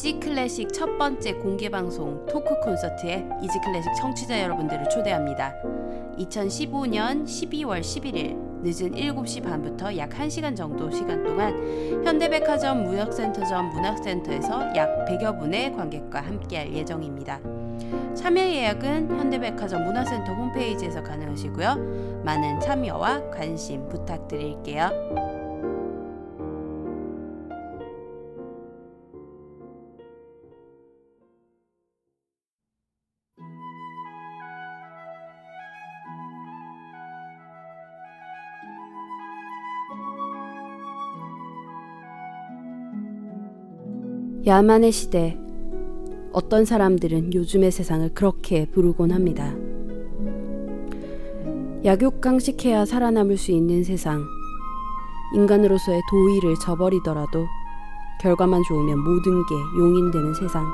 이지 클래식 첫 번째 공개 방송 토크 콘서트에 이지 클래식 청취자 여러분들을 초대합니다. 2015년 12월 11일 늦은 7시 반부터 약 1시간 정도 시간 동안 현대백화점 무역센터점 문화센터에서 약 100여 분의 관객과 함께할 예정입니다. 참여 예약은 현대백화점 문화센터 홈페이지에서 가능하시고요. 많은 참여와 관심 부탁드릴게요. 야만의 시대. 어떤 사람들은 요즘의 세상을 그렇게 부르곤 합니다. 약육강식해야 살아남을 수 있는 세상. 인간으로서의 도의를 저버리더라도 결과만 좋으면 모든 게 용인되는 세상.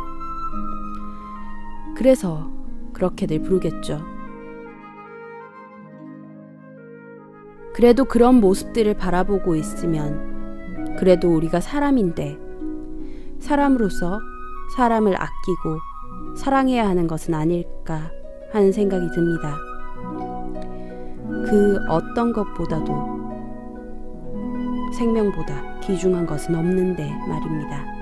그래서 그렇게들 부르겠죠. 그래도 그런 모습들을 바라보고 있으면 그래도 우리가 사람인데 사람으로서 사람을 아끼고 사랑해야 하는 것은 아닐까 하는 생각이 듭니다. 그 어떤 것보다도 생명보다 귀중한 것은 없는데 말입니다.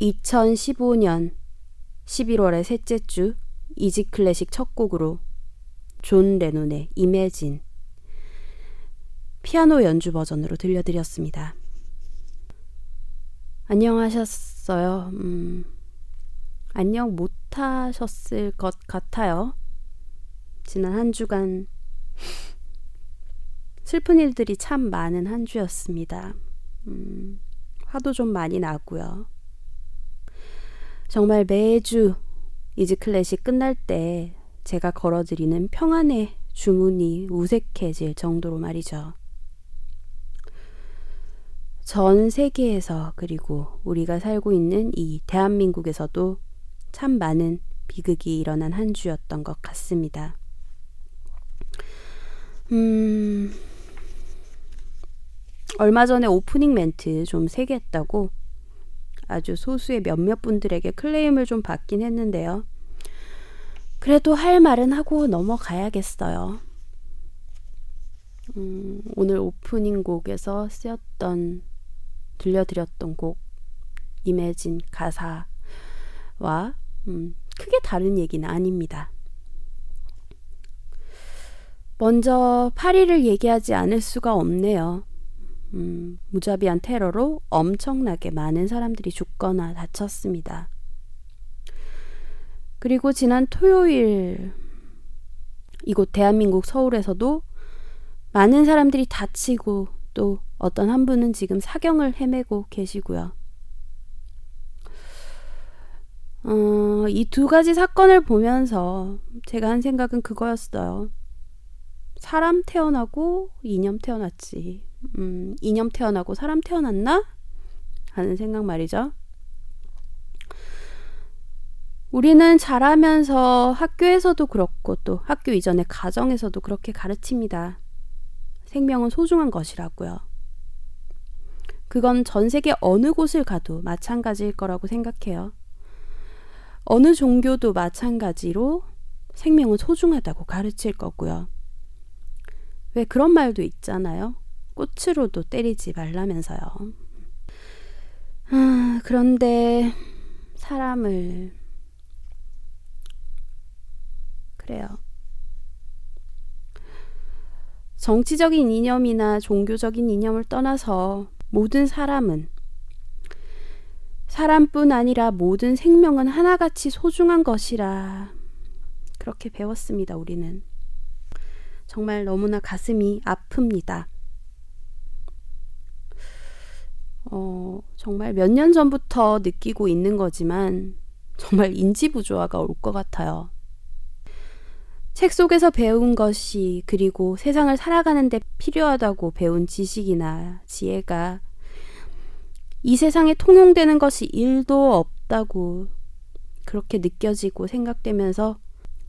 2015년 11월의 셋째 주 이지 클래식 첫 곡으로 존 레논의 이매진 피아노 연주 버전으로 들려드렸습니다. 안녕하셨어요. 음, 안녕 못하셨을 것 같아요. 지난 한 주간 슬픈 일들이 참 많은 한 주였습니다. 음, 화도 좀 많이 나고요. 정말 매주 이즈 클래식 끝날 때 제가 걸어드리는 평안의 주문이 우색해질 정도로 말이죠. 전 세계에서 그리고 우리가 살고 있는 이 대한민국에서도 참 많은 비극이 일어난 한 주였던 것 같습니다. 음, 얼마 전에 오프닝 멘트 좀 세게 했다고 아주 소수의 몇몇 분들에게 클레임을 좀 받긴 했는데요. 그래도 할 말은 하고 넘어가야겠어요. 음, 오늘 오프닝 곡에서 쓰였던, 들려드렸던 곡, 임해진 가사와 음, 크게 다른 얘기는 아닙니다. 먼저 파리를 얘기하지 않을 수가 없네요. 음, 무자비한 테러로 엄청나게 많은 사람들이 죽거나 다쳤습니다. 그리고 지난 토요일 이곳 대한민국 서울에서도 많은 사람들이 다치고 또 어떤 한 분은 지금 사경을 헤매고 계시고요. 어, 이 두 가지 사건을 보면서 제가 한 생각은 그거였어요. 사람 태어나고 이념 태어났지. 음, 이념 태어나고 사람 태어났나? 하는 생각 말이죠. 우리는 자라면서 학교에서도 그렇고 또 학교 이전의 가정에서도 그렇게 가르칩니다. 생명은 소중한 것이라고요. 그건 전 세계 어느 곳을 가도 마찬가지일 거라고 생각해요. 어느 종교도 마찬가지로 생명은 소중하다고 가르칠 거고요. 왜 그런 말도 있잖아요. 꽃으로도 때리지 말라면서요. 아, 그런데 사람을 그래요. 정치적인 이념이나 종교적인 이념을 떠나서 모든 사람은 사람뿐 아니라 모든 생명은 하나같이 소중한 것이라 그렇게 배웠습니다, 우리는. 정말 너무나 가슴이 아픕니다. 어, 정말 몇 년 전부터 느끼고 있는 거지만 정말 인지부조화가 올 것 같아요. 책 속에서 배운 것이 그리고 세상을 살아가는데 필요하다고 배운 지식이나 지혜가 이 세상에 통용되는 것이 일도 없다고 그렇게 느껴지고 생각되면서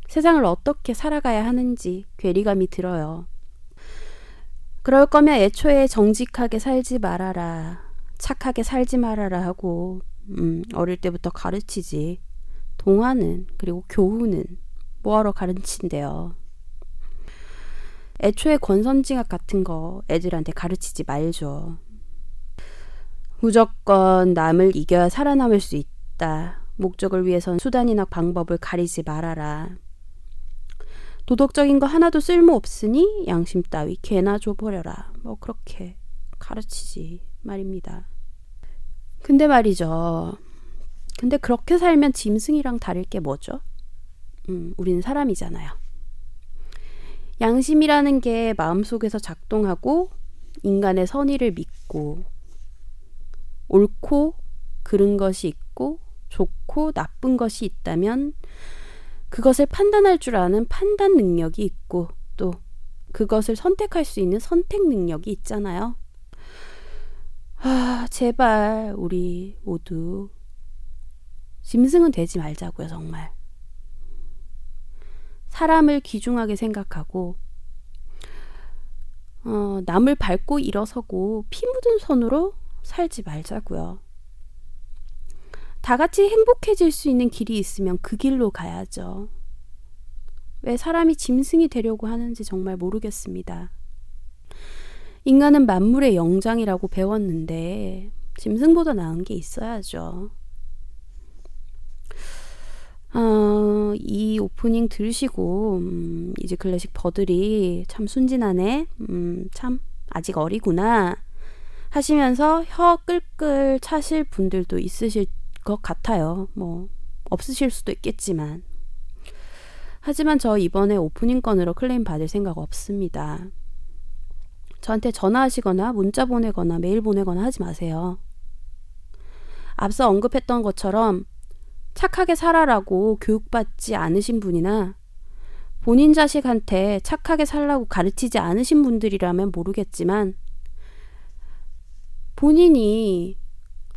세상을 어떻게 살아가야 하는지 괴리감이 들어요. 그럴 거면 애초에 정직하게 살지 말아라. 착하게 살지 말아라 하고 음, 어릴 때부터 가르치지. 동화는 그리고 교훈은 뭐하러 가르친대요. 애초에 권선징악 같은 거 애들한테 가르치지 말죠. 무조건 남을 이겨야 살아남을 수 있다. 목적을 위해선 수단이나 방법을 가리지 말아라. 도덕적인 거 하나도 쓸모 없으니 양심 따위 개나 줘버려라. 뭐 그렇게 가르치지 말입니다. 근데 말이죠. 근데 그렇게 살면 짐승이랑 다를 게 뭐죠? 음, 우리는 사람이잖아요. 양심이라는 게 마음속에서 작동하고 인간의 선의를 믿고 옳고 그른 것이 있고 좋고 나쁜 것이 있다면 그것을 판단할 줄 아는 판단 능력이 있고 또 그것을 선택할 수 있는 선택 능력이 있잖아요. 아, 제발 우리 모두 짐승은 되지 말자고요, 정말. 사람을 귀중하게 생각하고 어, 남을 밟고 일어서고 피 묻은 손으로 살지 말자고요. 다 같이 행복해질 수 있는 길이 있으면 그 길로 가야죠. 왜 사람이 짐승이 되려고 하는지 정말 모르겠습니다. 인간은 만물의 영장이라고 배웠는데 짐승보다 나은 게 있어야죠. 어, 이 오프닝 들으시고 음, 이제 클래식 버들이 참 순진하네. 음, 참 아직 어리구나. 하시면서 혀 끌끌 차실 분들도 있으실 것 같아요. 뭐 없으실 수도 있겠지만. 하지만 저 이번에 오프닝 건으로 클레임 받을 생각 없습니다. 저한테 전화하시거나 문자 보내거나 메일 보내거나 하지 마세요. 앞서 언급했던 것처럼 착하게 살아라고 교육받지 않으신 분이나 본인 자식한테 착하게 살라고 가르치지 않으신 분들이라면 모르겠지만 본인이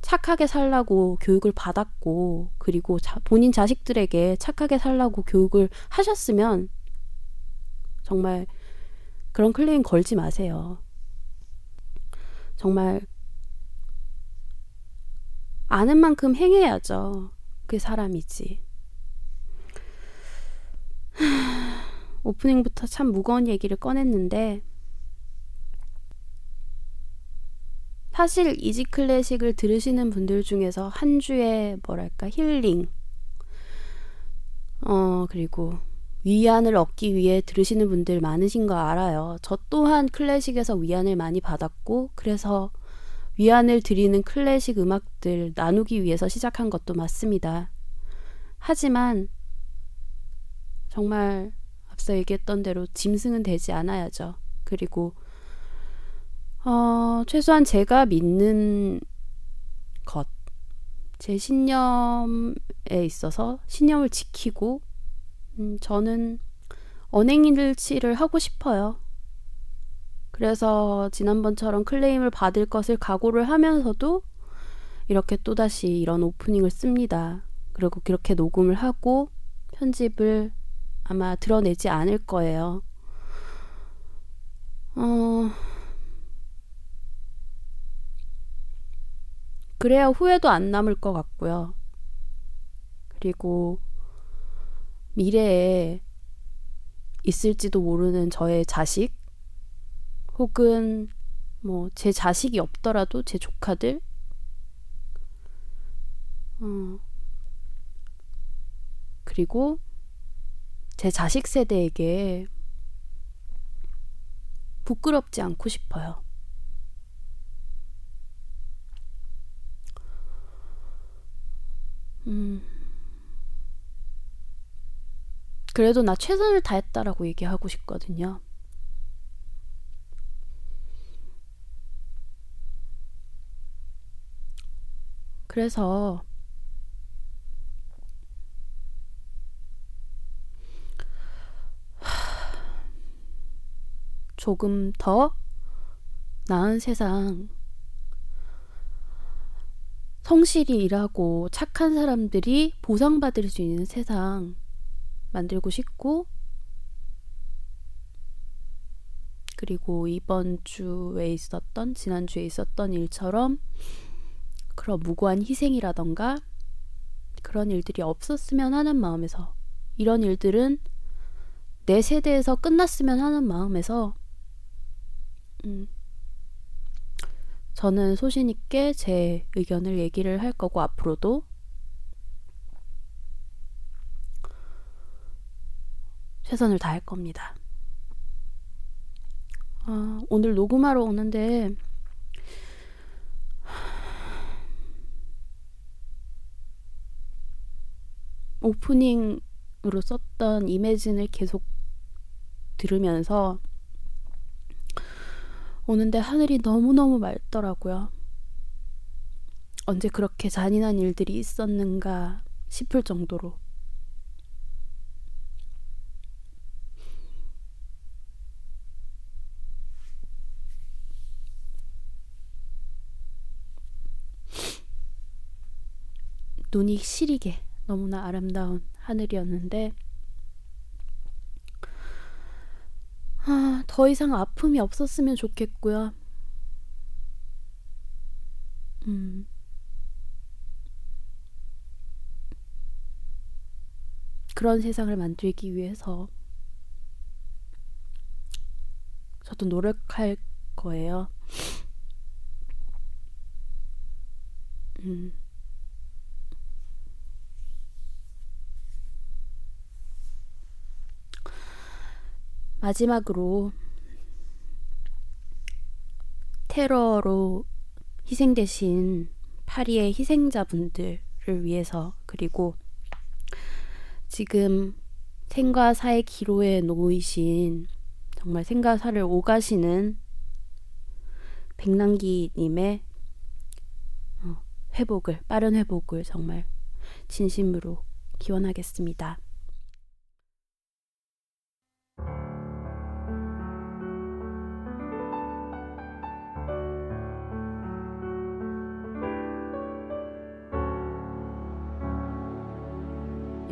착하게 살라고 교육을 받았고 그리고 자, 본인 자식들에게 착하게 살라고 교육을 하셨으면 정말 그런 클레임 걸지 마세요. 정말 아는 만큼 행해야죠. 그 사람이지. 오프닝부터 참 무거운 얘기를 꺼냈는데 사실 이지 클래식을 들으시는 분들 중에서 한 주에 뭐랄까 힐링 어 그리고 위안을 얻기 위해 들으시는 분들 많으신 거 알아요. 저 또한 클래식에서 위안을 많이 받았고 그래서 위안을 드리는 클래식 음악들 나누기 위해서 시작한 것도 맞습니다. 하지만 정말 앞서 얘기했던 대로 짐승은 되지 않아야죠. 그리고 어, 최소한 제가 믿는 것, 제 신념에 있어서 신념을 지키고 음, 저는 언행일치를 하고 싶어요. 그래서 지난번처럼 클레임을 받을 것을 각오를 하면서도 이렇게 또다시 이런 오프닝을 씁니다. 그리고 그렇게 녹음을 하고 편집을 아마 드러내지 않을 거예요. 어... 그래야 후회도 안 남을 것 같고요. 그리고 미래에 있을지도 모르는 저의 자식, 혹은 뭐 제 자식이 없더라도 제 조카들 어 그리고 제 자식 세대에게 부끄럽지 않고 싶어요. 음. 그래도 나 최선을 다했다라고 얘기하고 싶거든요. 그래서 조금 더 나은 세상 성실히 일하고 착한 사람들이 보상받을 수 있는 세상 만들고 싶고 그리고 이번 주에 있었던 지난주에 있었던 일처럼 그런 무고한 희생이라던가 그런 일들이 없었으면 하는 마음에서 이런 일들은 내 세대에서 끝났으면 하는 마음에서 음, 저는 소신 있게 제 의견을 얘기를 할 거고 앞으로도 최선을 다할 겁니다. 아, 오늘 녹음하러 오는데 오프닝으로 썼던 이매진을 계속 들으면서 오는데 하늘이 너무너무 맑더라고요. 언제 그렇게 잔인한 일들이 있었는가 싶을 정도로. 눈이 시리게 너무나 아름다운 하늘이었는데 아, 더 이상 아픔이 없었으면 좋겠고요. 음. 그런 세상을 만들기 위해서 저도 노력할 거예요. 음. 마지막으로 테러로 희생되신 파리의 희생자분들을 위해서 그리고 지금 생과 사의 기로에 놓이신 정말 생과 사를 오가시는 백남기님의 어, 회복을 빠른 회복을 정말 진심으로 기원하겠습니다.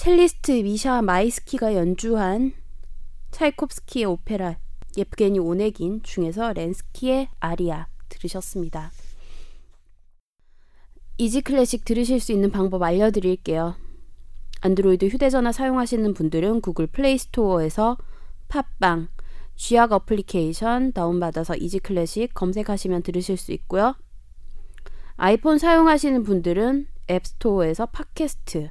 첼리스트 미샤 마이스키가 연주한 차이콥스키의 오페라 예프게니 오네긴 중에서 렌스키의 아리아 들으셨습니다. 이지 클래식 들으실 수 있는 방법 알려드릴게요. 안드로이드 휴대전화 사용하시는 분들은 구글 플레이 스토어에서 팟빵, 쥐약 어플리케이션 다운받아서 이지 클래식 검색하시면 들으실 수 있고요. 아이폰 사용하시는 분들은 앱스토어에서 팟캐스트,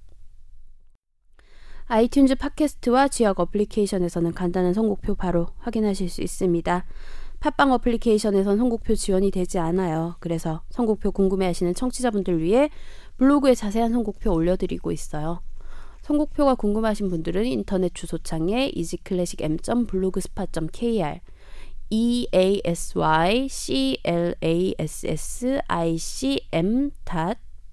아이튠즈 팟캐스트와 쥐약 어플리케이션에서는 간단한 선곡표 바로 확인하실 수 있습니다. 팟빵 어플리케이션에선 선곡표 지원이 되지 않아요. 그래서 선곡표 궁금해하시는 청취자분들 위해 블로그에 자세한 선곡표 올려드리고 있어요. 선곡표가 궁금하신 분들은 인터넷 주소창에 easyclassicm.blogspot.kr e a s y c l a s s i c m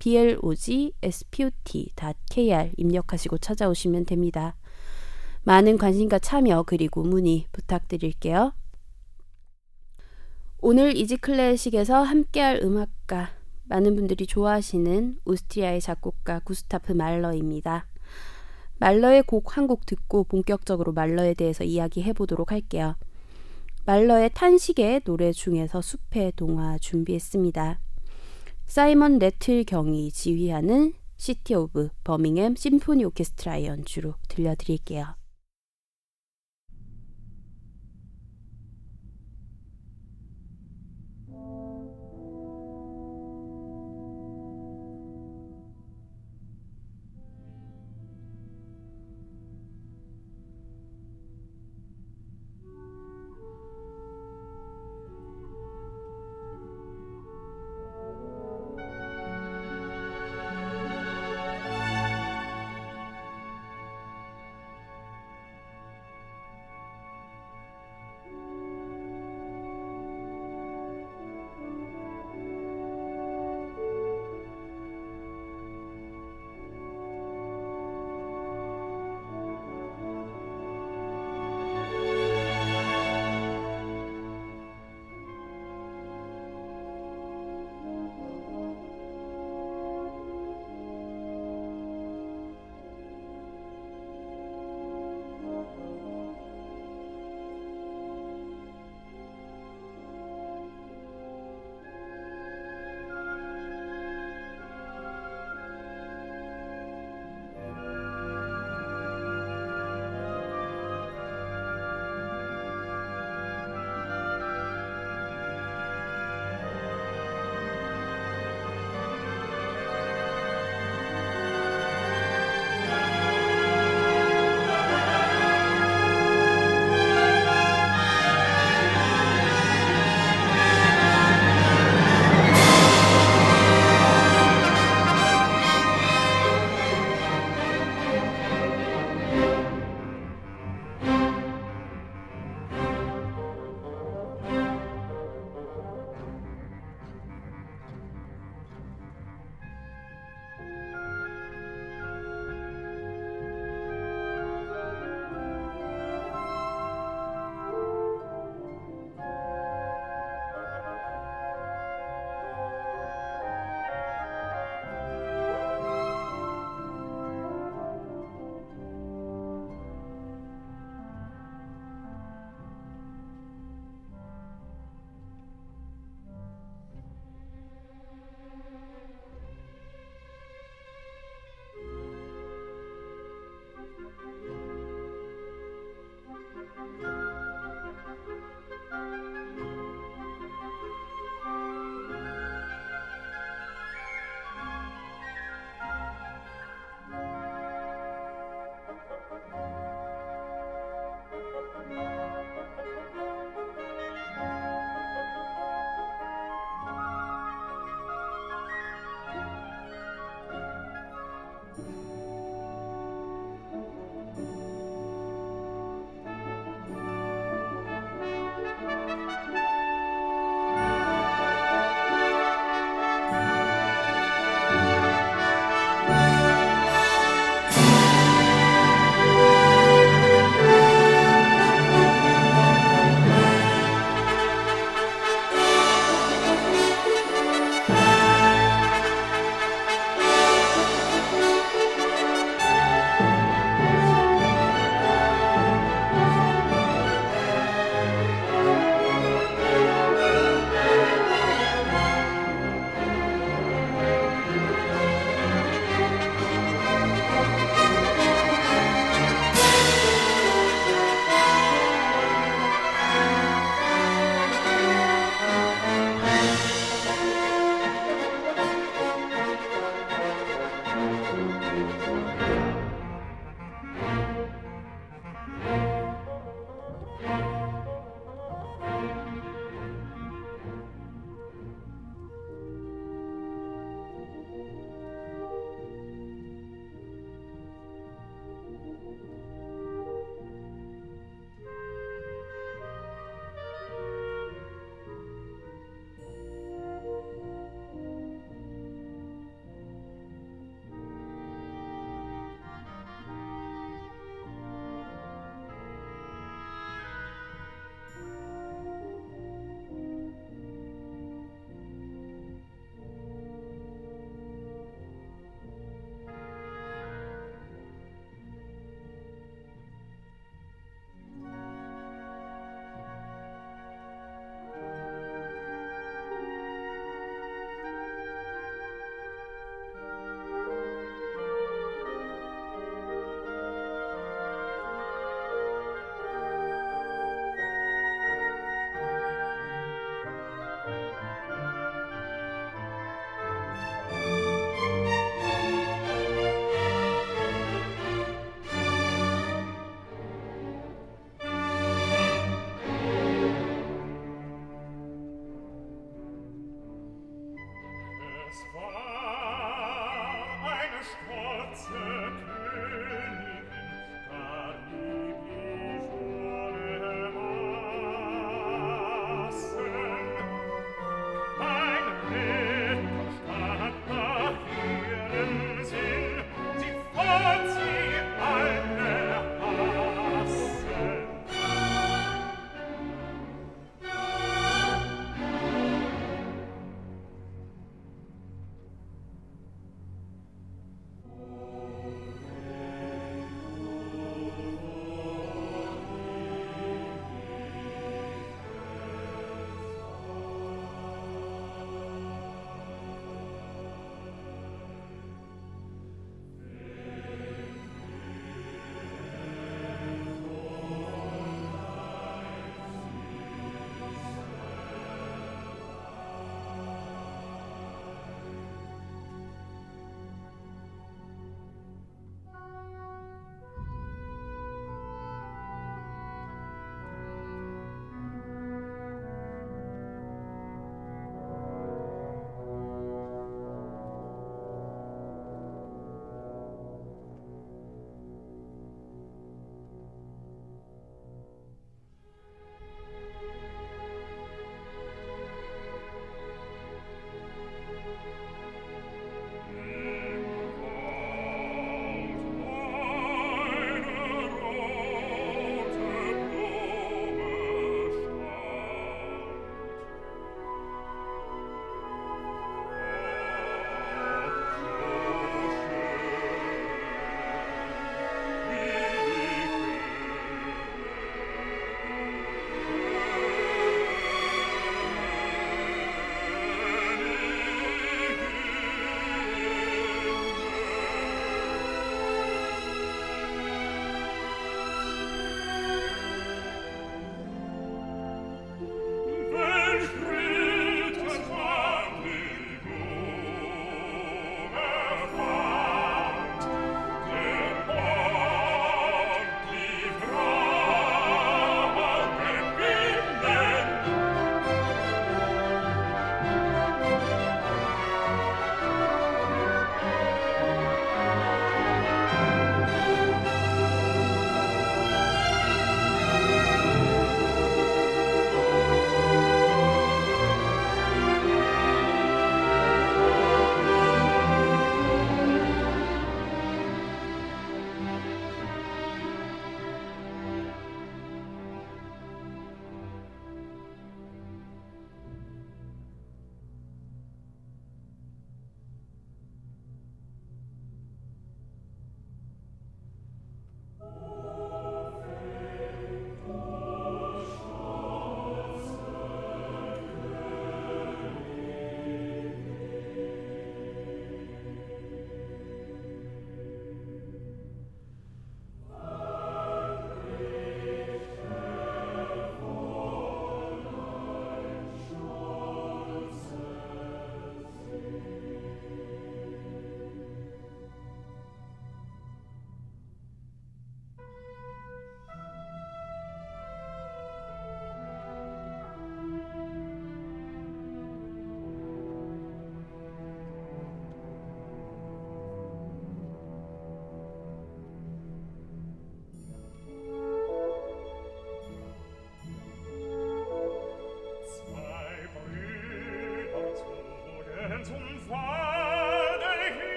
b l o g s p o t k r 입력하시고 찾아오시면 됩니다. 많은 관심과 참여 그리고 문의 부탁드릴게요. 오늘 이지클래식에서 함께할 음악가 많은 분들이 좋아하시는 오스트리아의 작곡가 구스타프 말러입니다. 말러의 곡 한 곡 듣고 본격적으로 말러에 대해서 이야기해 보도록 할게요. 말러의 탄식의 노래 중에서 숲의 동화 준비했습니다. 사이먼 레틀 경이 지휘하는 시티 오브 버밍햄 심포니 오케스트라의 연주로 들려드릴게요.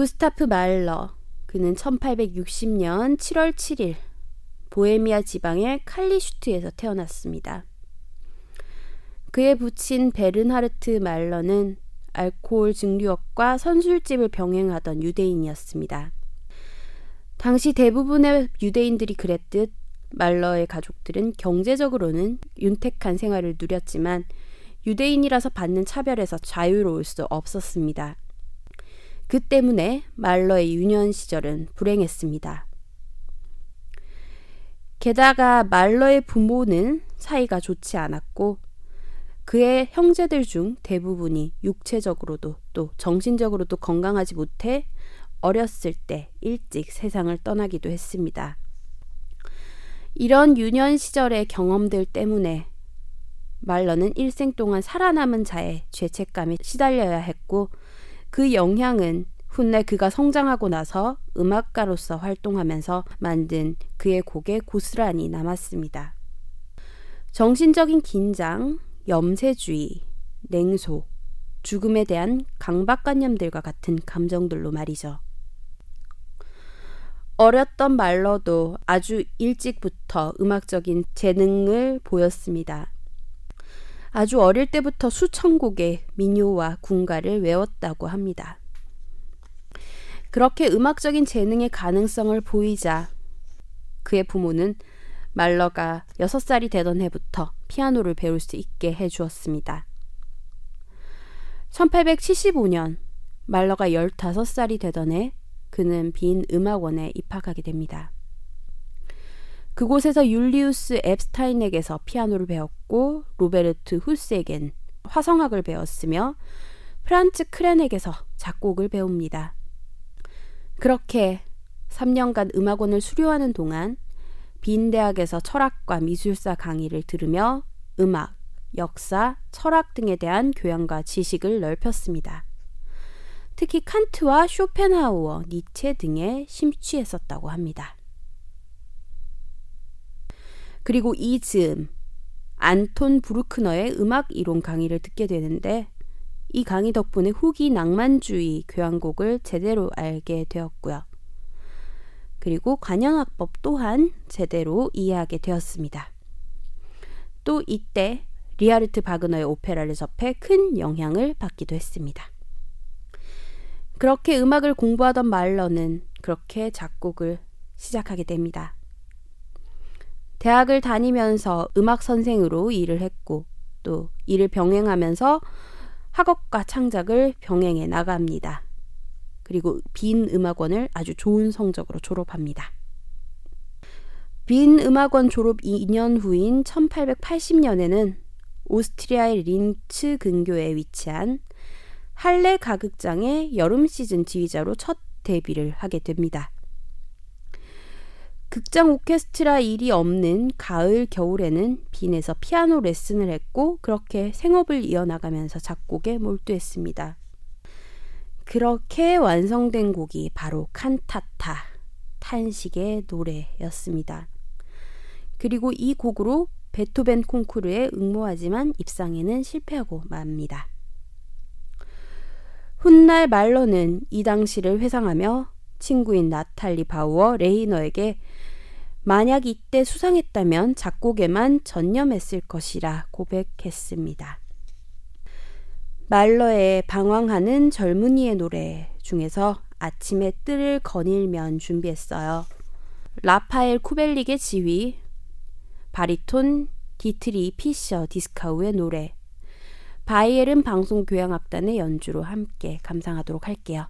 구스타프 말러. 그는 1860년 7월 7일 보헤미아 지방의 칼리슈트에서 태어났습니다. 그의 부친 베른하르트 말러는 알코올 증류업과 선술집을 병행하던 유대인이었습니다. 당시 대부분의 유대인들이 그랬듯 말러의 가족들은 경제적으로는 윤택한 생활을 누렸지만 유대인이라서 받는 차별에서 자유로울 수 없었습니다. 그 때문에 말러의 유년 시절은 불행했습니다. 게다가 말러의 부모는 사이가 좋지 않았고 그의 형제들 중 대부분이 육체적으로도 또 정신적으로도 건강하지 못해 어렸을 때 일찍 세상을 떠나기도 했습니다. 이런 유년 시절의 경험들 때문에 말러는 일생 동안 살아남은 자의 죄책감에 시달려야 했고 그 영향은 훗날 그가 성장하고 나서 음악가로서 활동하면서 만든 그의 곡에 고스란히 남았습니다. 정신적인 긴장, 염세주의, 냉소, 죽음에 대한 강박관념들과 같은 감정들로 말이죠. 어렸던 말러도 아주 일찍부터 음악적인 재능을 보였습니다. 아주 어릴 때부터 수천 곡의 민요와 군가를 외웠다고 합니다. 그렇게 음악적인 재능의 가능성을 보이자 그의 부모는 말러가 6살이 되던 해부터 피아노를 배울 수 있게 해 주었습니다. 1875년 말러가 15살이 되던 해 그는 빈 음악원에 입학하게 됩니다. 그곳에서 율리우스 엡스타인에게서 피아노를 배웠고 로베르트 푹스에겐 화성학을 배웠으며 프란츠 크렌에게서 작곡을 배웁니다. 그렇게 3년간 음악원을 수료하는 동안 빈 대학에서 철학과 미술사 강의를 들으며 음악, 역사, 철학 등에 대한 교양과 지식을 넓혔습니다. 특히 칸트와 쇼펜하우어, 니체 등에 심취했었다고 합니다. 그리고 이 즈음 안톤 브루크너의 음악 이론 강의를 듣게 되는데 이 강의 덕분에 후기 낭만주의 교향곡을 제대로 알게 되었고요. 그리고 관현악법 또한 제대로 이해하게 되었습니다. 또 이때 리하르트 바그너의 오페라를 접해 큰 영향을 받기도 했습니다. 그렇게 음악을 공부하던 말러는 그렇게 작곡을 시작하게 됩니다. 대학을 다니면서 음악 선생으로 일을 했고 또 이를 병행하면서 학업과 창작을 병행해 나갑니다. 그리고 빈 음악원을 아주 좋은 성적으로 졸업합니다. 빈 음악원 졸업 2년 후인 1880년에는 오스트리아의 린츠 근교에 위치한 할레 가극장의 여름 시즌 지휘자로 첫 데뷔를 하게 됩니다. 극장 오케스트라 일이 없는 가을 겨울에는 빈에서 피아노 레슨을 했고 그렇게 생업을 이어나가면서 작곡에 몰두했습니다. 그렇게 완성된 곡이 바로 칸타타 탄식의 노래였습니다. 그리고 이 곡으로 베토벤 콩쿠르에 응모하지만 입상에는 실패하고 맙니다. 훗날 말러는 이 당시를 회상하며 친구인 나탈리 바우어 레히너에게 만약 이때 수상했다면 작곡에만 전념했을 것이라 고백했습니다. 말러의 방황하는 젊은이의 노래 중에서 아침에 뜰을 거닐며 준비했어요. 라파엘 쿠벨릭의 지휘, 바리톤 디트리히 피셔 디스카우의 노래, 바이엘은 방송 교향악단의 연주로 함께 감상하도록 할게요.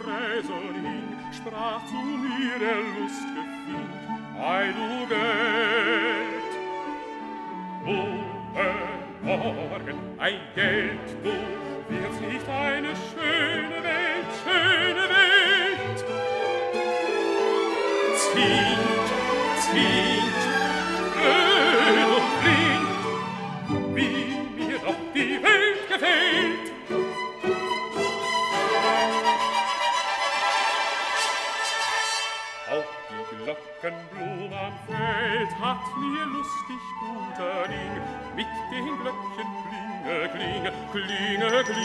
gräsern hing, sprach zu mir der Lust gefing, Ei, du Geld, O, Morgen, ein Geld, du wirst nicht eine schöne Welt, schöne Welt. Zieht, zieht, welt hat mir lustig guter Ding, mit den Glöckchen klinge, klinge, klinge, kling.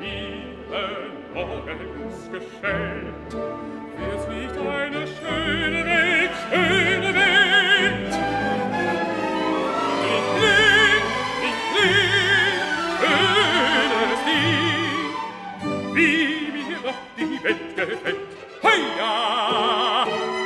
Ihnen morgens geschält, wir's nicht eine schöne Welt, schöne Welt. Ich kling, ich kling, schönes Ding, wie mir doch die Welt gefällt. Heia!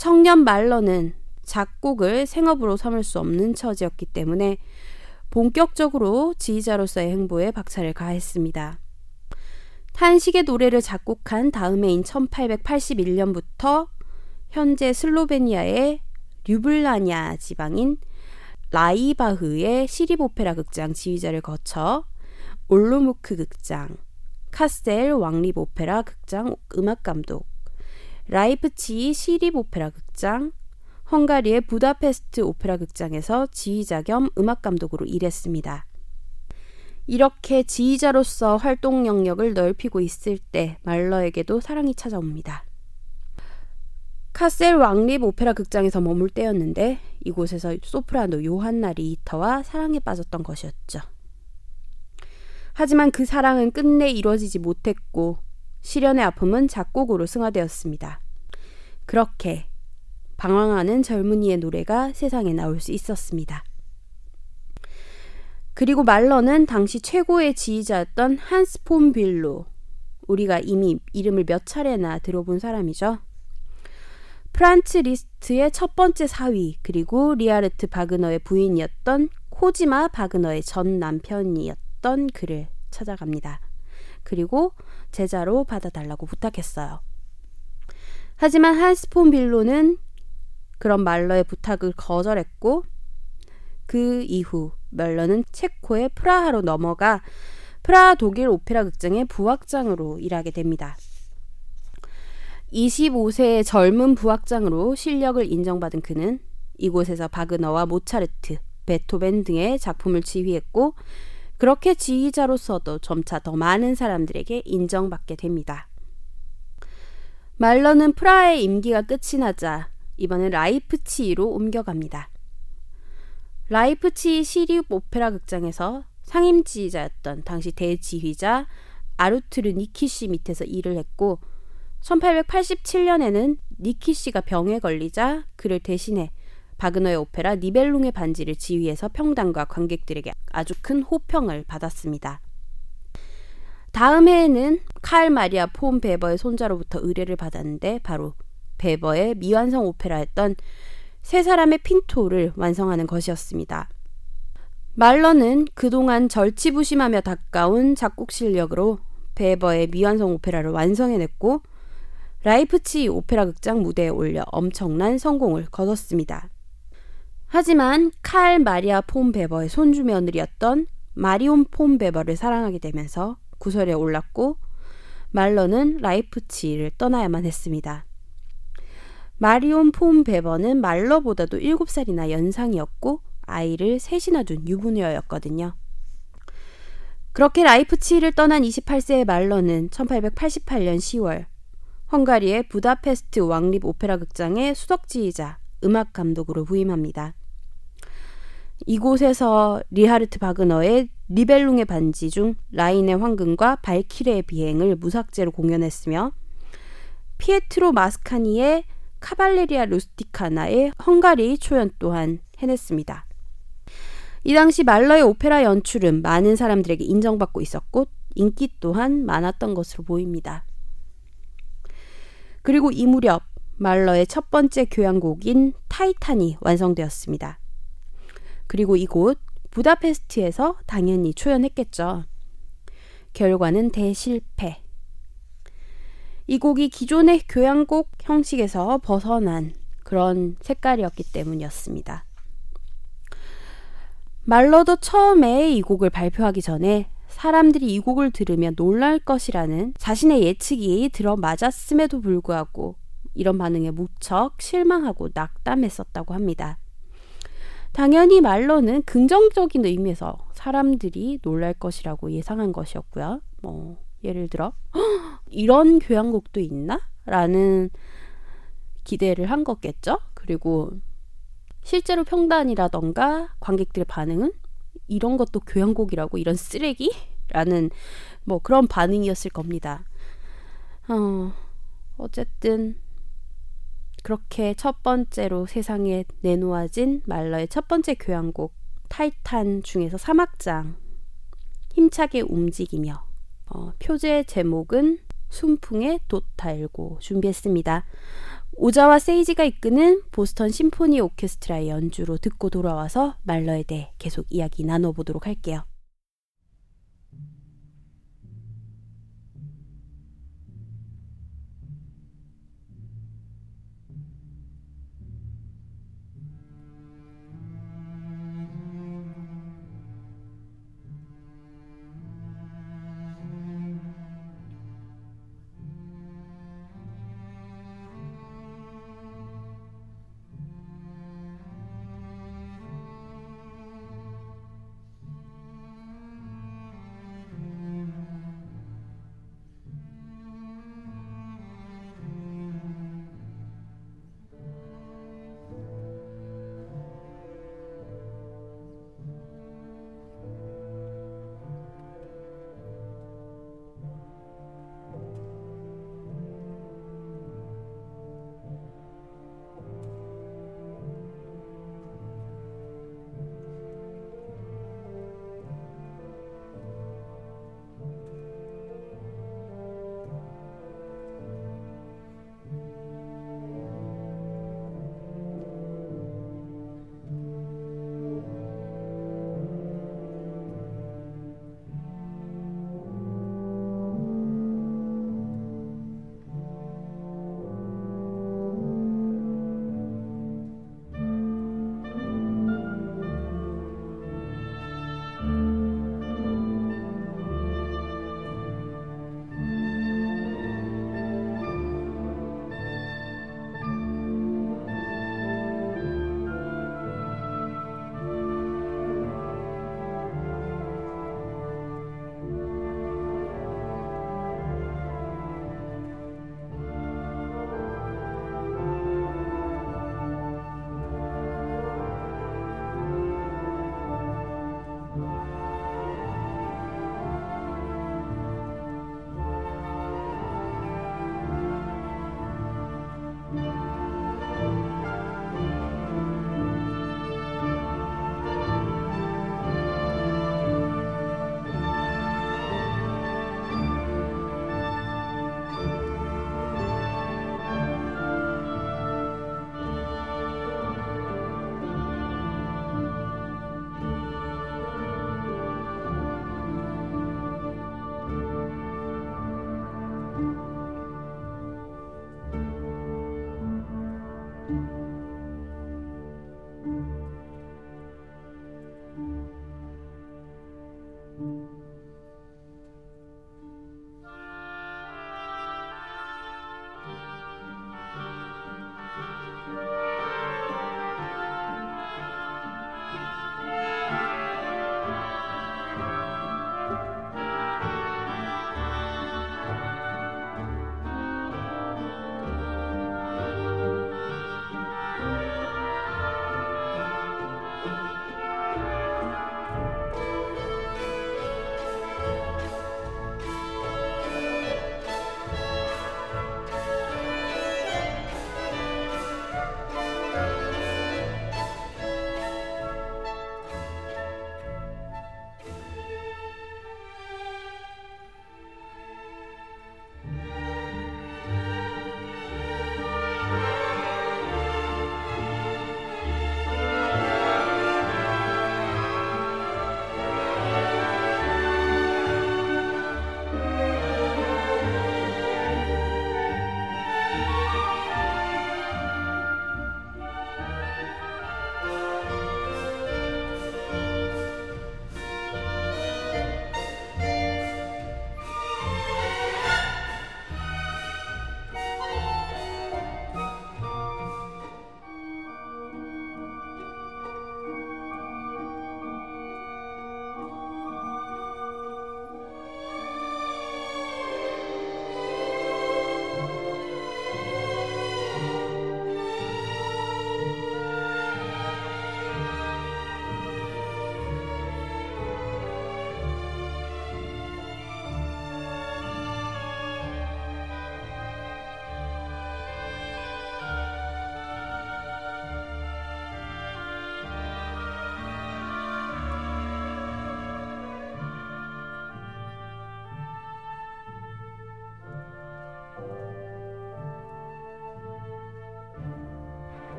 청년 말러는 작곡을 생업으로 삼을 수 없는 처지였기 때문에 본격적으로 지휘자로서의 행보에 박차를 가했습니다. 탄식의 노래를 작곡한 다음해인 1881년부터 현재 슬로베니아의 류블라냐 지방인 라이바흐의 시립 오페라 극장 지휘자를 거쳐 올로무크 극장, 카스텔 왕립 오페라 극장 음악 감독, 라이프치히 시립 오페라 극장, 헝가리의 부다페스트 오페라 극장에서 지휘자 겸 음악 감독으로 일했습니다. 이렇게 지휘자로서 활동 영역을 넓히고 있을 때 말러에게도 사랑이 찾아옵니다. 카셀 왕립 오페라 극장에서 머물 때였는데 이곳에서 소프라노 요한나 리히터와 사랑에 빠졌던 것이었죠. 하지만 그 사랑은 끝내 이루어지지 못했고 실연의 아픔은 작곡으로 승화되었습니다. 그렇게 방황하는 젊은이의 노래가 세상에 나올 수 있었습니다. 그리고 말러는 당시 최고의 지휘자였던 한스 폰 뷜로 우리가 이미 이름을 몇 차례나 들어본 사람이죠. 프란츠 리스트의 첫 번째 사위 그리고 리하르트 바그너의 부인이었던 코지마 바그너의 전 남편이었던 그를 찾아갑니다. 그리고 제자로 받아달라고 부탁했어요. 하지만 한스폰 빌로는 그런 말러의 부탁을 거절했고 그 이후 멜러는 체코의 프라하로 넘어가 프라하 독일 오페라 극장의 부학장으로 일하게 됩니다. 25세의 젊은 부학장으로 실력을 인정받은 그는 이곳에서 바그너와 모차르트, 베토벤 등의 작품을 지휘했고 그렇게 지휘자로서도 점차 더 많은 사람들에게 인정받게 됩니다. 말러는 프라하의 임기가 끝이 나자 이번엔 라이프치히로 옮겨갑니다. 라이프치히 시립 오페라 극장에서 상임 지휘자였던 당시 대지휘자 아르투르 니키슈 밑에서 일을 했고 1887년에는 니키슈가 병에 걸리자 그를 대신해 바그너의 오페라 니벨룽의 반지를 지휘해서 평단과 관객들에게 아주 큰 호평을 받았습니다. 다음 해에는 칼 마리아 폼 베버의 손자로부터 의뢰를 받았는데 바로 베버의 미완성 오페라였던 세 사람의 핀토를 완성하는 것이었습니다. 말러는 그동안 절치부심하며 가까운 작곡 실력으로 베버의 미완성 오페라를 완성해냈고 라이프치히 오페라 극장 무대에 올려 엄청난 성공을 거뒀습니다. 하지만 칼 마리아 폰 베버의 손주 며느리였던 마리온 폰 베버를 사랑하게 되면서 구설에 올랐고 말러는 라이프치히를 떠나야만 했습니다. 마리온 폰 베버는 말러보다도 7살이나 연상이었고 아이를 셋이나 둔 유부녀였거든요. 그렇게 라이프치히를 떠난 28세의 말러는 1888년 10월 헝가리의 부다페스트 왕립 오페라 극장의 수석지휘자 음악 감독으로 부임합니다. 이곳에서 리하르트 바그너의 니벨룽의 반지 중 라인의 황금과 발퀴레의 비행을 무삭제로 공연했으며 피에트로 마스카니의 카발레리아 루스티카나의 헝가리 초연 또한 해냈습니다. 이 당시 말러의 오페라 연출은 많은 사람들에게 인정받고 있었고 인기 또한 많았던 것으로 보입니다. 그리고 이 무렵 말러의 첫 번째 교향곡인 타이탄이 완성되었습니다. 그리고 이곳 부다페스트에서 당연히 초연했겠죠. 결과는 대실패. 이 곡이 기존의 교향곡 형식에서 벗어난 그런 색깔이었기 때문이었습니다. 말러도 처음에 이 곡을 발표하기 전에 사람들이 이 곡을 들으면 놀랄 것이라는 자신의 예측이 들어맞았음에도 불구하고 이런 반응에 무척 실망하고 낙담했었다고 합니다. 당연히 말로는 긍정적인 의미에서 사람들이 놀랄 것이라고 예상한 것이었고요. 뭐 예를 들어 이런 교향곡도 있나? 라는 기대를 한 거겠죠. 그리고 실제로 평단이라던가 관객들의 반응은 이런 것도 교향곡이라고 이런 쓰레기? 라는 뭐 그런 반응이었을 겁니다. 어, 어쨌든 그렇게 첫 번째로 세상에 내놓아진 말러의 첫 번째 교향곡 타이탄 중에서 3악장 힘차게 움직이며 어, 표제 제목은 순풍의 돛 달고 준비했습니다. 오자와 세이지가 이끄는 보스턴 심포니 오케스트라의 연주로 듣고 돌아와서 말러에 대해 계속 이야기 나눠보도록 할게요.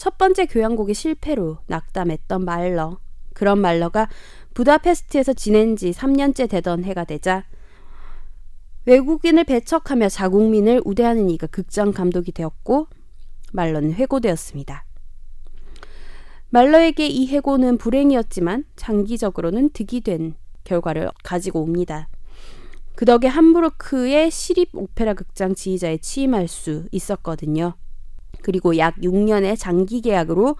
첫 번째 교향곡의 실패로 낙담했던 말러. 그런 말러가 부다페스트에서 지낸 지 3년째 되던 해가 되자 외국인을 배척하며 자국민을 우대하는 이가 극장 감독이 되었고 말러는 회고되었습니다. 말러에게 이 해고는 불행이었지만 장기적으로는 득이 된 결과를 가지고 옵니다. 그 덕에 함부르크의 시립 오페라 극장 지휘자에 취임할 수 있었거든요. 그리고 약 6년의 장기 계약으로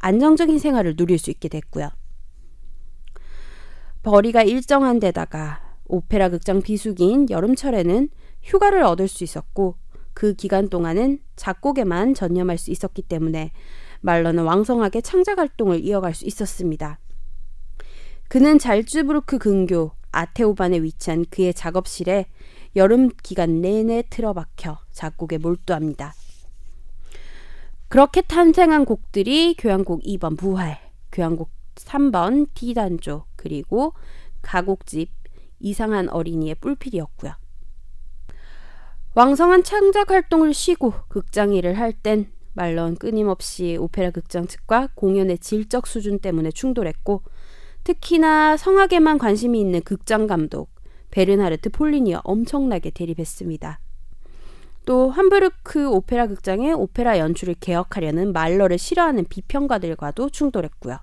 안정적인 생활을 누릴 수 있게 됐고요. 벌이가 일정한 데다가 오페라 극장 비수기인 여름철에는 휴가를 얻을 수 있었고 그 기간 동안은 작곡에만 전념할 수 있었기 때문에 말러는 왕성하게 창작 활동을 이어갈 수 있었습니다. 그는 잘츠부르크 근교 아테오반에 위치한 그의 작업실에 여름 기간 내내 틀어박혀 작곡에 몰두합니다. 그렇게 탄생한 곡들이 교향곡 2번 부활, 교향곡 3번 D단조, 그리고 가곡집 이상한 어린이의 뿔필이었고요. 왕성한 창작 활동을 쉬고 극장 일을 할 땐 말론 끊임없이 오페라 극장 측과 공연의 질적 수준 때문에 충돌했고 특히나 성악에만 관심이 있는 극장 감독 베르나르트 폴리니와 엄청나게 대립했습니다. 또 함부르크 오페라 극장의 오페라 연출을 개혁하려는 말러를 싫어하는 비평가들과도 충돌했고요.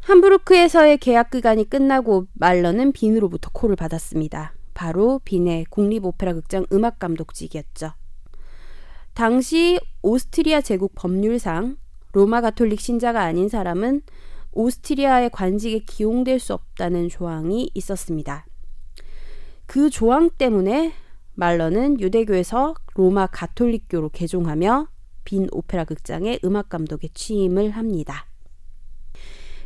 함부르크에서의 계약 기간이 끝나고 말러는 빈으로부터 콜을 받았습니다. 바로 빈의 국립 오페라 극장 음악 감독직이었죠. 당시 오스트리아 제국 법률상 로마 가톨릭 신자가 아닌 사람은 오스트리아의 관직에 기용될 수 없다는 조항이 있었습니다. 그 조항 때문에 말러는 유대교에서 로마 가톨릭교로 개종하며 빈 오페라 극장의 음악 감독에 취임을 합니다.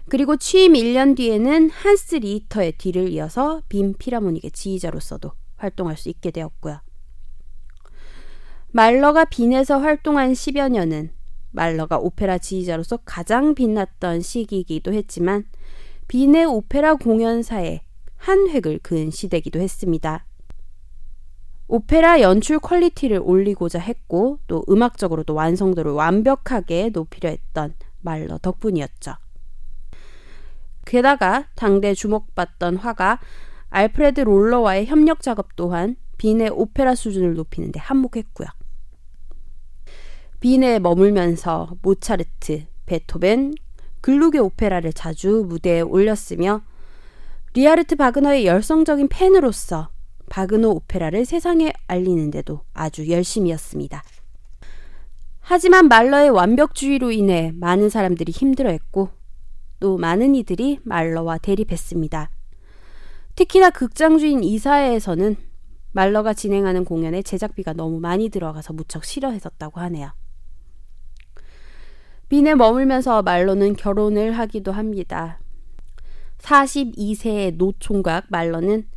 그리고 취임 1년 뒤에는 한스 리터의 뒤를 이어서 빈 피라모닉의 지휘자로서도 활동할 수 있게 되었고요. 말러가 빈에서 활동한 10여 년은 말러가 오페라 지휘자로서 가장 빛났던 시기이기도 했지만 빈의 오페라 공연사에 한 획을 그은 시대기도 했습니다. 오페라 연출 quality를 올리고자 했고 또 음악적으로도 완성도를 완벽하게 높이려 했던 말러 덕분이었죠. 게다가 당대 주목받던 화가 알프레드 롤러와의 협력 작업 또한 빈의 오페라 수준을 높이는 데 한몫했고요. 빈에 머물면서 모차르트, 베토벤, 글루크의 오페라를 자주 무대에 올렸으며 리하르트 바그너의 열성적인 팬으로서 바그너 오페라를 세상에 알리는데도 아주 열심이었습니다. 하지만 말러의 완벽주의로 인해 많은 사람들이 힘들어했고 또 많은 이들이 말러와 대립했습니다. 특히나 극장주인 이사회에서는 말러가 진행하는 공연에 제작비가 너무 많이 들어가서 무척 싫어했었다고 하네요. 빈에 머물면서 말로는 결혼을 하기도 합니다. 42세의 노총각 말러는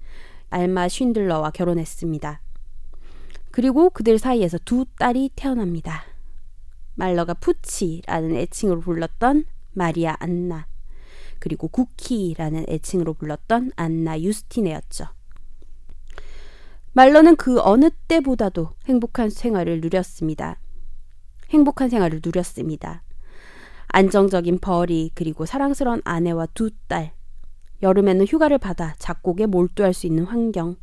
알마 쉰들러와 결혼했습니다. 그리고 그들 사이에서 두 딸이 태어납니다. 말러가 푸치라는 애칭으로 불렀던 마리아 안나, 그리고 구키라는 애칭으로 불렀던 안나 유스티네였죠. 말러는 그 어느 때보다도 행복한 생활을 누렸습니다. 행복한 생활을 누렸습니다. 안정적인 벌이 그리고 사랑스러운 아내와 두 딸. 여름에는 휴가를 받아 작곡에 몰두할 수 있는 환경.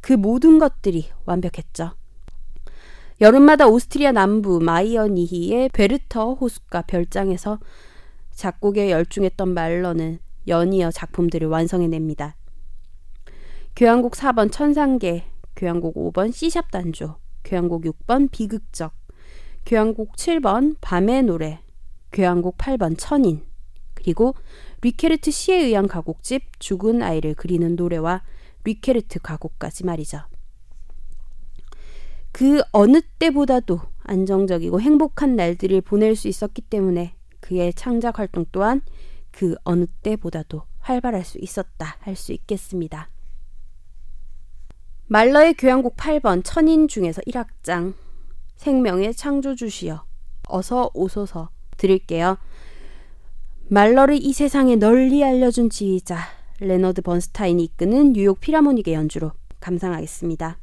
그 모든 것들이 완벽했죠. 여름마다 오스트리아 남부 마이어니히의 베르터 호숫가 별장에서 작곡에 열중했던 말러는 연이어 작품들을 완성해냅니다. 교향곡 4번 천상계, 교향곡 5번 C sharp 단조, 교향곡 6번 비극적, 교향곡 7번 밤의 노래, 교향곡 8번 천인, 그리고 뤼케르트 시에 의한 가곡집 죽은 아이를 그리는 노래와 리케르트 가곡까지 말이죠. 그 어느 때보다도 안정적이고 행복한 날들을 보낼 수 있었기 때문에 그의 창작 활동 또한 그 어느 때보다도 활발할 수 있었다 할 수 있겠습니다. 말러의 교향곡 8번 천인 중에서 1악장 생명의 창조주시여 어서 오소서 드릴게요. 말러를 이 세상에 널리 알려준 지휘자 레너드 번스타인이 이끄는 뉴욕 필하모닉의 연주로 감상하겠습니다.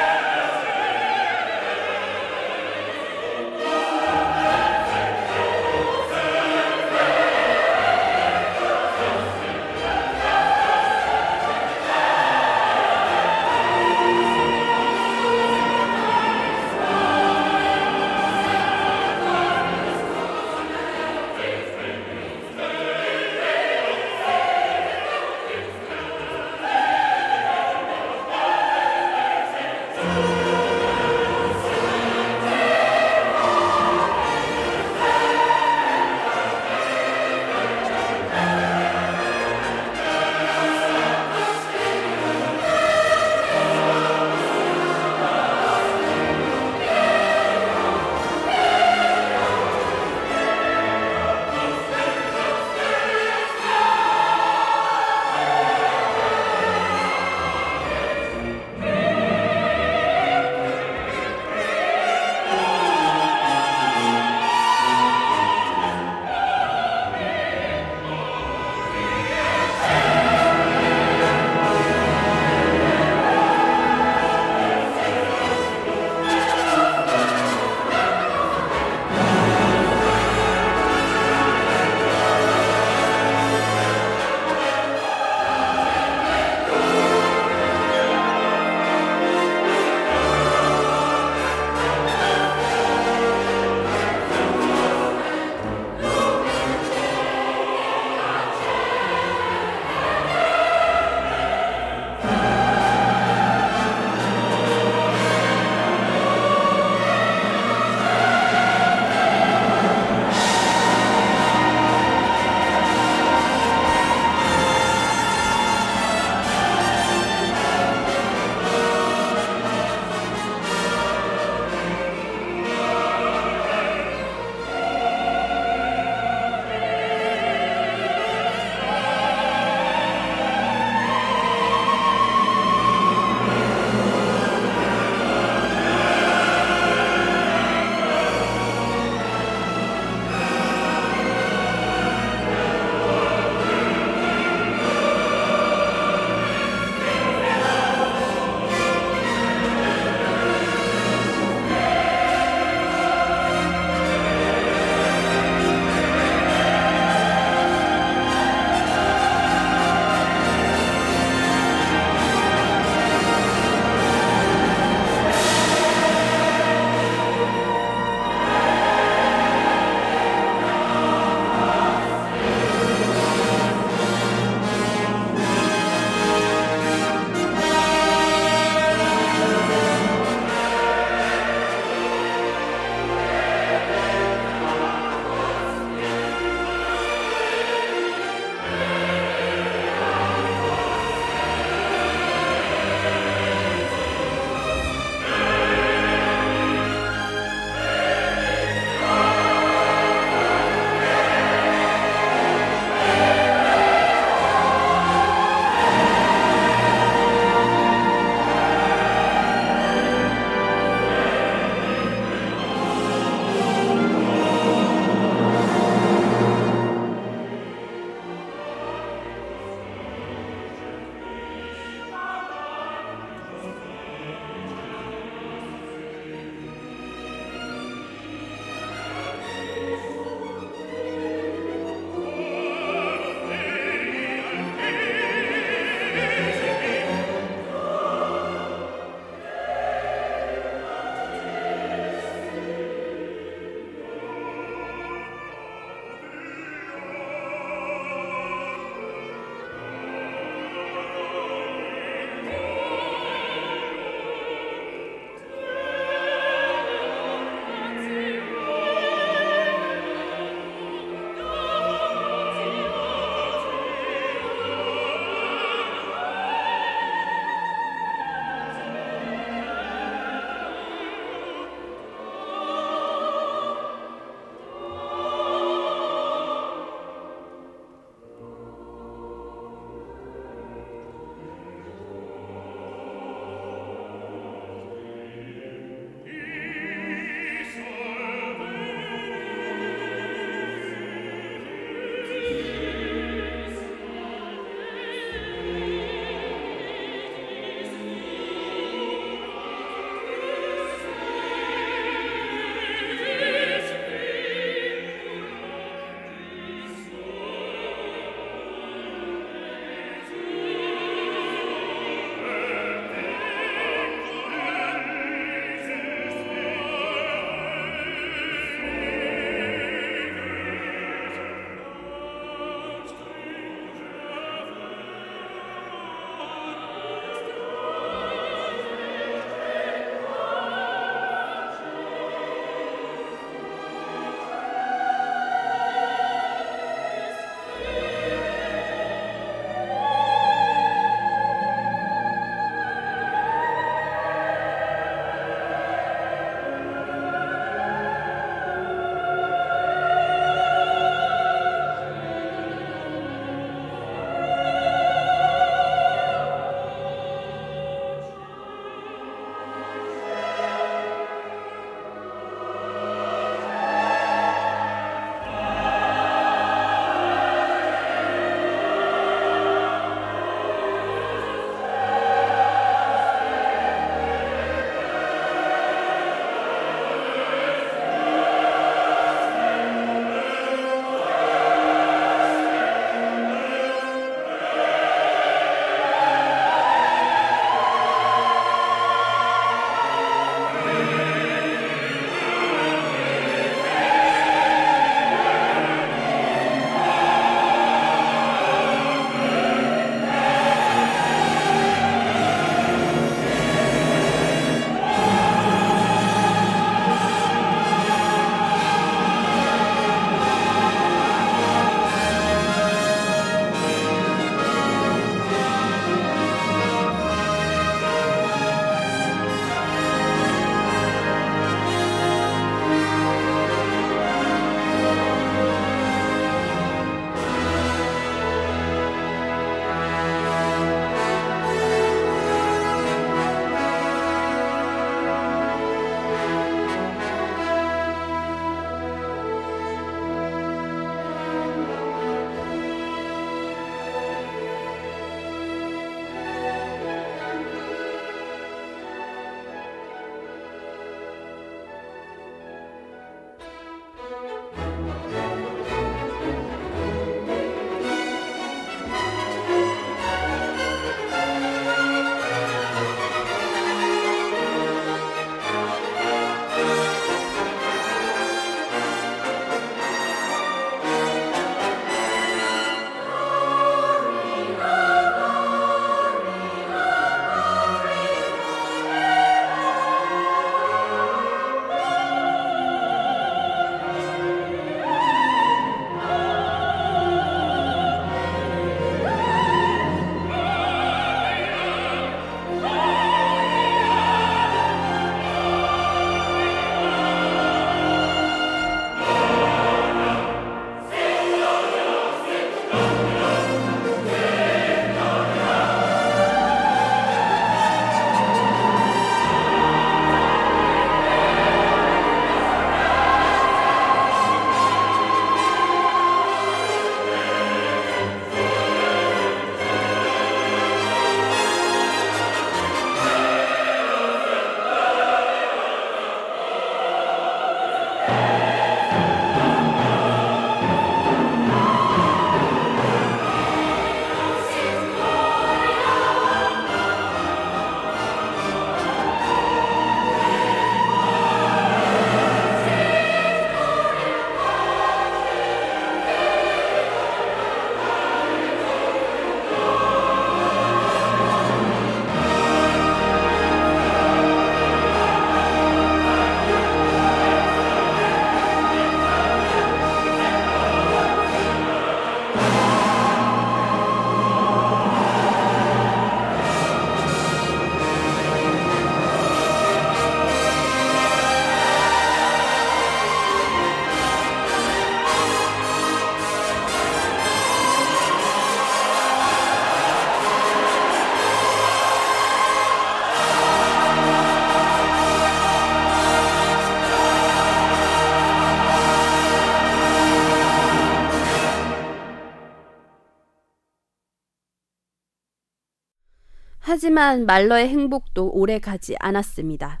하지만 말러의 행복도 오래 가지 않았습니다.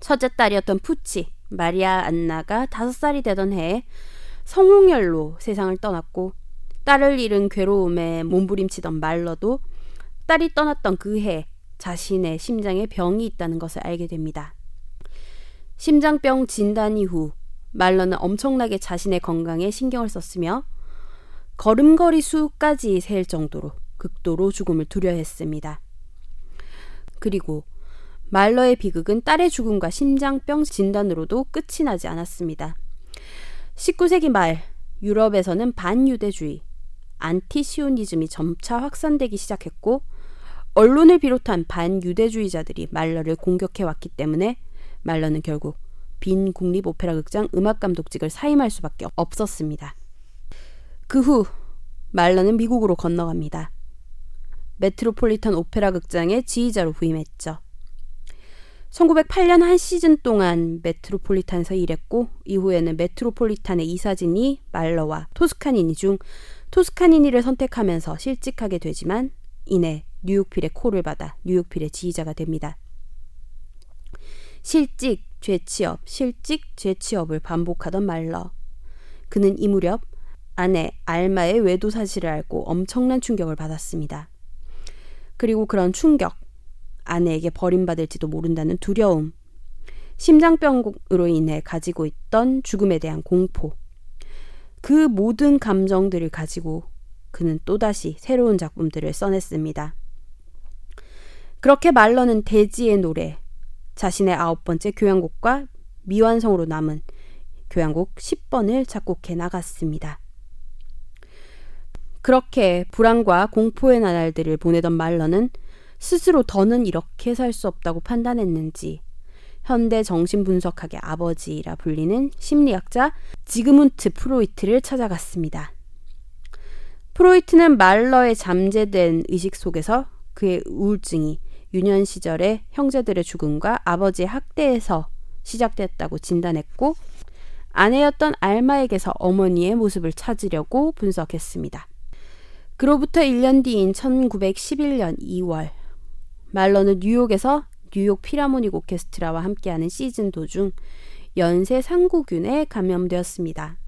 첫째 딸이었던 푸치, 마리아 안나가 다섯 살이 되던 해에 성홍열로 세상을 떠났고 딸을 잃은 괴로움에 몸부림치던 말러도 딸이 떠났던 그 해 자신의 심장에 병이 있다는 것을 알게 됩니다. 심장병 진단 이후 말러는 엄청나게 자신의 건강에 신경을 썼으며 걸음걸이 수까지 셀 정도로 극도로 죽음을 두려워했습니다. 그리고 말러의 비극은 딸의 죽음과 심장병 진단으로도 끝이 나지 않았습니다. 19세기 말 유럽에서는 반유대주의, 안티시오니즘이 점차 확산되기 시작했고 언론을 비롯한 반유대주의자들이 말러를 공격해 왔기 때문에 말러는 결국 빈 국립 오페라 극장 음악 감독직을 사임할 수밖에 없었습니다. 그 후 말러는 미국으로 건너갑니다. 메트로폴리탄 오페라 극장의 지휘자로 부임했죠. 1908년 한 시즌 동안 메트로폴리탄에서 일했고 이후에는 메트로폴리탄의 이사진이 말러와 토스카니니 중 토스카니니를 선택하면서 실직하게 되지만 이내 뉴욕필의 콜을 받아 뉴욕필의 지휘자가 됩니다. 실직, 죄취업, 실직, 죄취업을 반복하던 말러. 그는 이 무렵 아내 알마의 외도 사실을 알고 엄청난 충격을 받았습니다. 그리고 그런 충격, 아내에게 버림받을지도 모른다는 두려움, 심장병으로 인해 가지고 있던 죽음에 대한 공포, 그 모든 감정들을 가지고 그는 또다시 새로운 작품들을 써냈습니다. 그렇게 말러는 대지의 노래, 자신의 아홉 번째 교향곡과 미완성으로 남은 교향곡 10번을 작곡해 나갔습니다. 그렇게 불안과 공포의 나날들을 보내던 말러는 스스로 더는 이렇게 살 수 없다고 판단했는지 현대 정신분석학의 아버지라 불리는 심리학자 지그문트 프로이트를 찾아갔습니다. 프로이트는 말러의 잠재된 의식 속에서 그의 우울증이 유년 시절의 형제들의 죽음과 아버지의 학대에서 시작됐다고 진단했고 아내였던 알마에게서 어머니의 모습을 찾으려고 분석했습니다. 그로부터 1년 뒤인 1911년 2월 말러는 뉴욕에서 뉴욕 피라모닉 오케스트라와 함께하는 시즌 도중 연쇄 상구균에 감염되었습니다.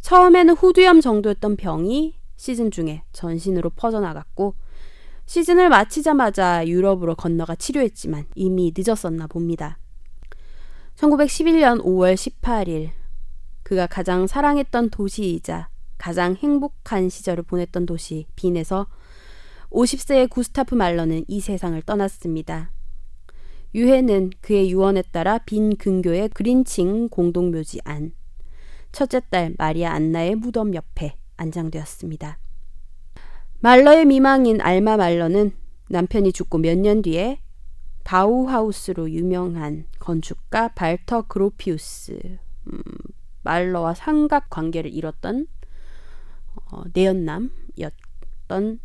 처음에는 후두염 정도였던 병이 시즌 중에 전신으로 퍼져나갔고 시즌을 마치자마자 유럽으로 건너가 치료했지만 이미 늦었었나 봅니다. 1911년 5월 18일 그가 가장 사랑했던 도시이자 가장 행복한 시절을 보냈던 도시 빈에서 50세의 구스타프 말러는 이 세상을 떠났습니다. 유해는 그의 유언에 따라 빈 근교의 그린칭 공동묘지 안 첫째 딸 마리아 안나의 무덤 옆에 안장되었습니다. 말러의 미망인 알마 말러는 남편이 죽고 몇 년 뒤에 바우하우스로 유명한 건축가 발터 그로피우스 음, 말러와 삼각 관계를 이뤘던 어, 내연남이었던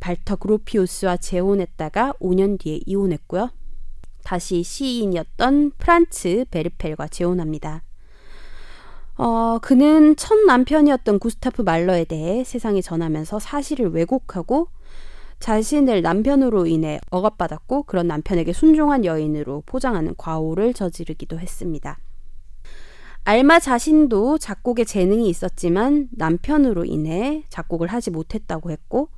발터 그로피우스와 재혼했다가 5년 뒤에 이혼했고요. 다시 시인이었던 프란츠 베르펠과 재혼합니다. 어, 그는 첫 남편이었던 구스타프 말러에 대해 세상에 전하면서 사실을 왜곡하고 자신을 남편으로 인해 억압받았고 그런 남편에게 순종한 여인으로 포장하는 과오를 저지르기도 했습니다. 알마 자신도 작곡에 재능이 있었지만 남편으로 인해 작곡을 하지 못했다고 했고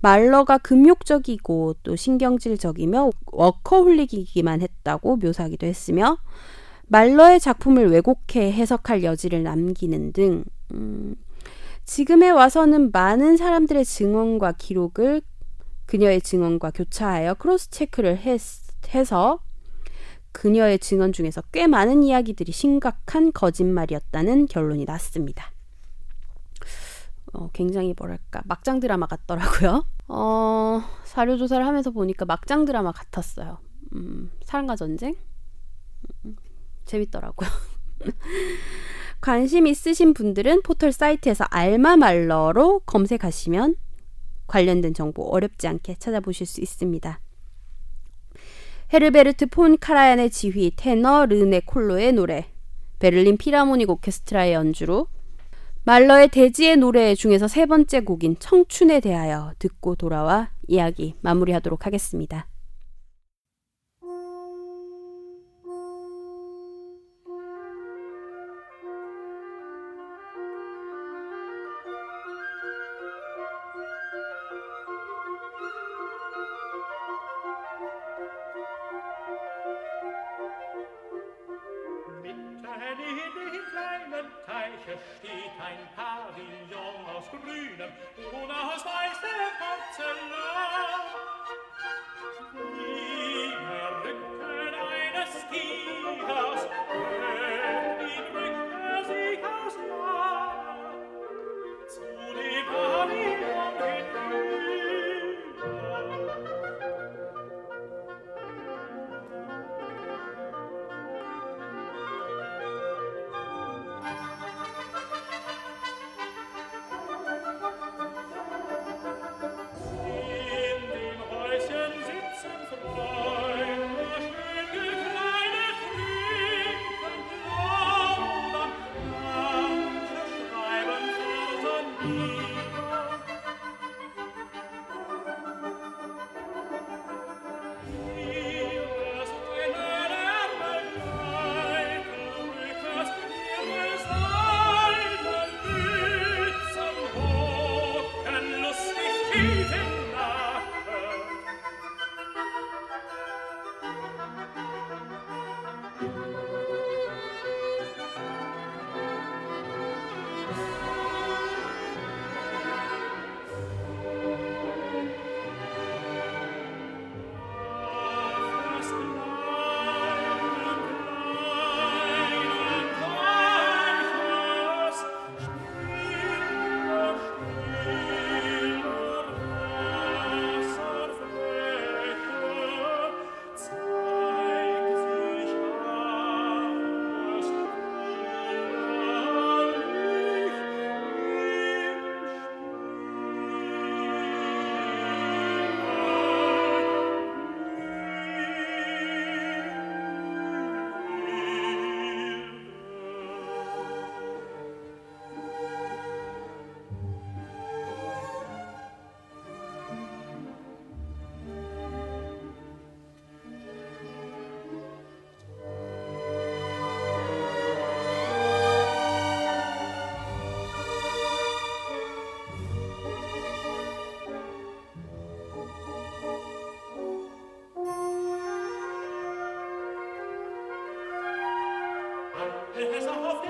말러가 금욕적이고 또 신경질적이며 워커홀릭이기만 했다고 묘사하기도 했으며 말러의 작품을 왜곡해 해석할 여지를 남기는 등 음, 지금에 와서는 많은 사람들의 증언과 기록을 그녀의 증언과 교차하여 크로스 체크를 해서 그녀의 증언 중에서 꽤 많은 이야기들이 심각한 거짓말이었다는 결론이 났습니다. 어, 굉장히 뭐랄까 막장 드라마 같더라고요. 어, 사료 조사를 하면서 보니까 막장 드라마 같았어요. 음, 사랑과 전쟁 음, 재밌더라고요. 관심 있으신 분들은 포털 사이트에서 알마말러로 검색하시면 관련된 정보 어렵지 않게 찾아보실 수 있습니다. 헤르베르트 폰 카라얀의 지휘, 테너 르네 콜로의 노래, 베를린 피라모닉 오케스트라의 연주로 말러의 대지의 노래 중에서 세 번째 곡인 청춘에 대하여 듣고 돌아와 이야기 마무리하도록 하겠습니다.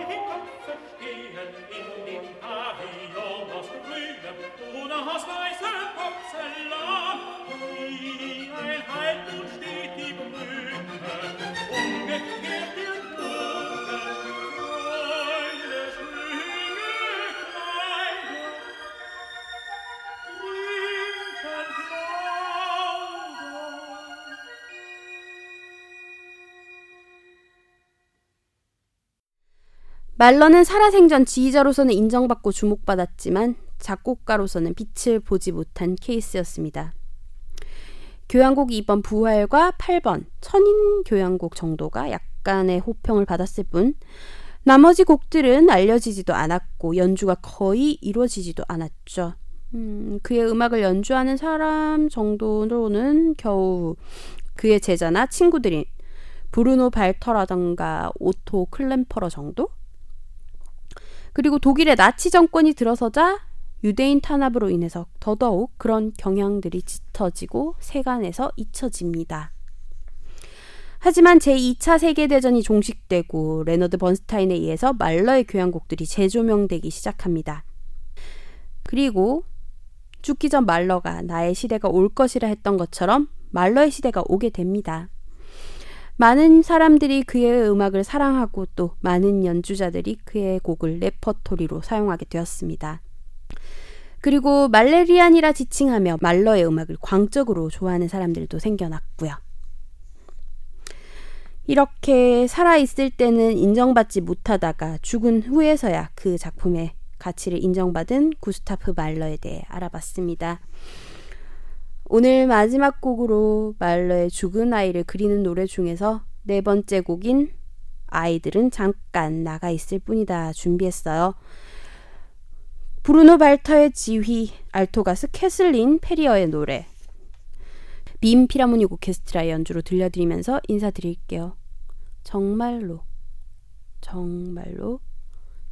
die Köpfe 말러는 살아생전 지휘자로서는 인정받고 주목받았지만 작곡가로서는 빛을 보지 못한 케이스였습니다. 교향곡이 이번 부활과 8번 천인 교향곡 정도가 약간의 호평을 받았을 뿐 나머지 곡들은 알려지지도 않았고 연주가 거의 이루어지지도 않았죠. 음, 그의 음악을 연주하는 사람 정도로는 겨우 그의 제자나 친구들인 브루노 발터라던가 오토 클렘페러 정도? 그리고 독일의 나치 정권이 들어서자 유대인 탄압으로 인해서 더더욱 그런 경향들이 짙어지고 세간에서 잊혀집니다. 하지만 제2차 세계대전이 종식되고 레너드 번스타인에 의해서 말러의 교향곡들이 재조명되기 시작합니다. 그리고 죽기 전 말러가 나의 시대가 올 것이라 했던 것처럼 말러의 시대가 오게 됩니다. 많은 사람들이 그의 음악을 사랑하고 또 많은 연주자들이 그의 곡을 레퍼토리로 사용하게 되었습니다. 그리고 말레리안이라 지칭하며 말러의 음악을 광적으로 좋아하는 사람들도 생겨났고요. 이렇게 살아있을 때는 인정받지 못하다가 죽은 후에서야 그 작품의 가치를 인정받은 구스타프 말러에 대해 알아봤습니다. 오늘 마지막 곡으로 말러의 죽은 아이를 그리는 노래 중에서 네 번째 곡인 아이들은 잠깐 나가 있을 뿐이다 준비했어요. 브루노 발터의 지휘, 알토 가수 캐슬린 페리어의 노래, 빈 필하모닉 오케스트라의 연주로 들려드리면서 인사드릴게요. 정말로, 정말로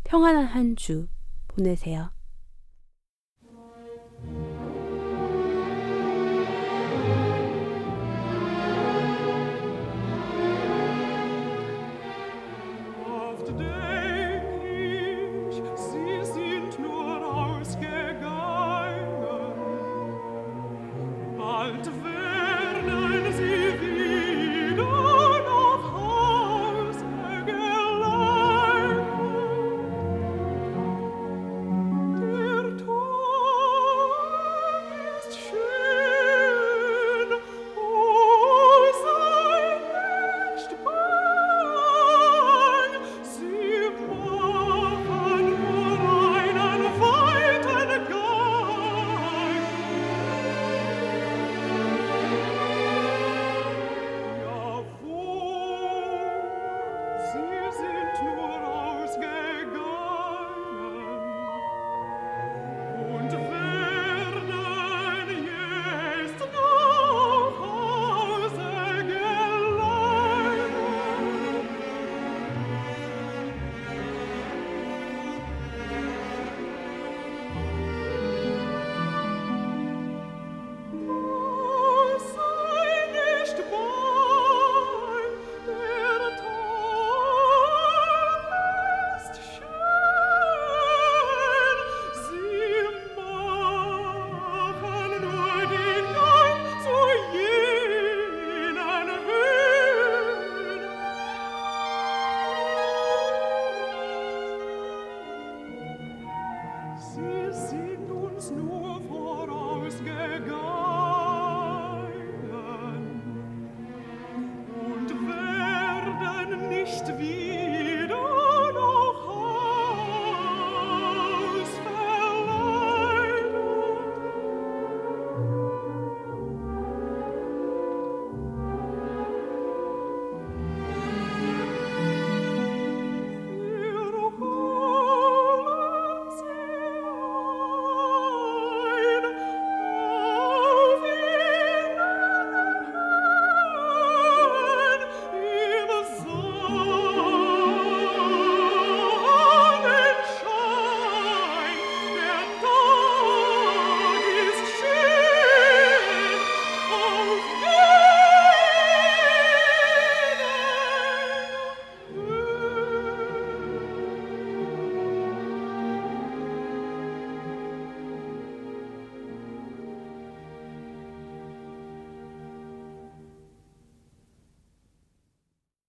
평안한 한 주 보내세요.